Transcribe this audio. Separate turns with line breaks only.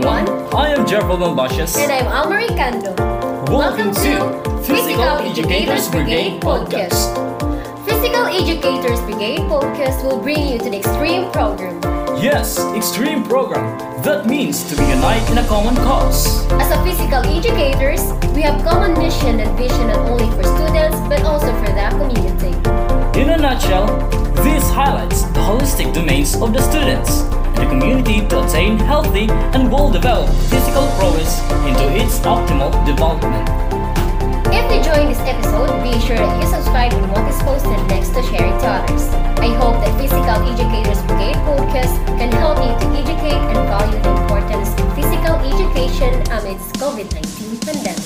Marvel Bombasius.
And I'm Almarie Kando.
Welcome to Physical Educators Brigade Podcast.
Physical Educators Brigade Podcast will bring you to the Extreme program.
Yes, extreme program. That means to be united in a common cause.
As a physical educators, we have common mission and vision not only for students but also for the community.
In a nutshell, this highlights the holistic domains of the students the community to attain healthy and well-developed physical prowess into its optimal development.
If you join this episode, be sure that you subscribe when what is posted next to share it to others. I hope that Physical Educators Brigade podcast can help you to educate and value the importance of physical education amidst COVID-19 pandemic.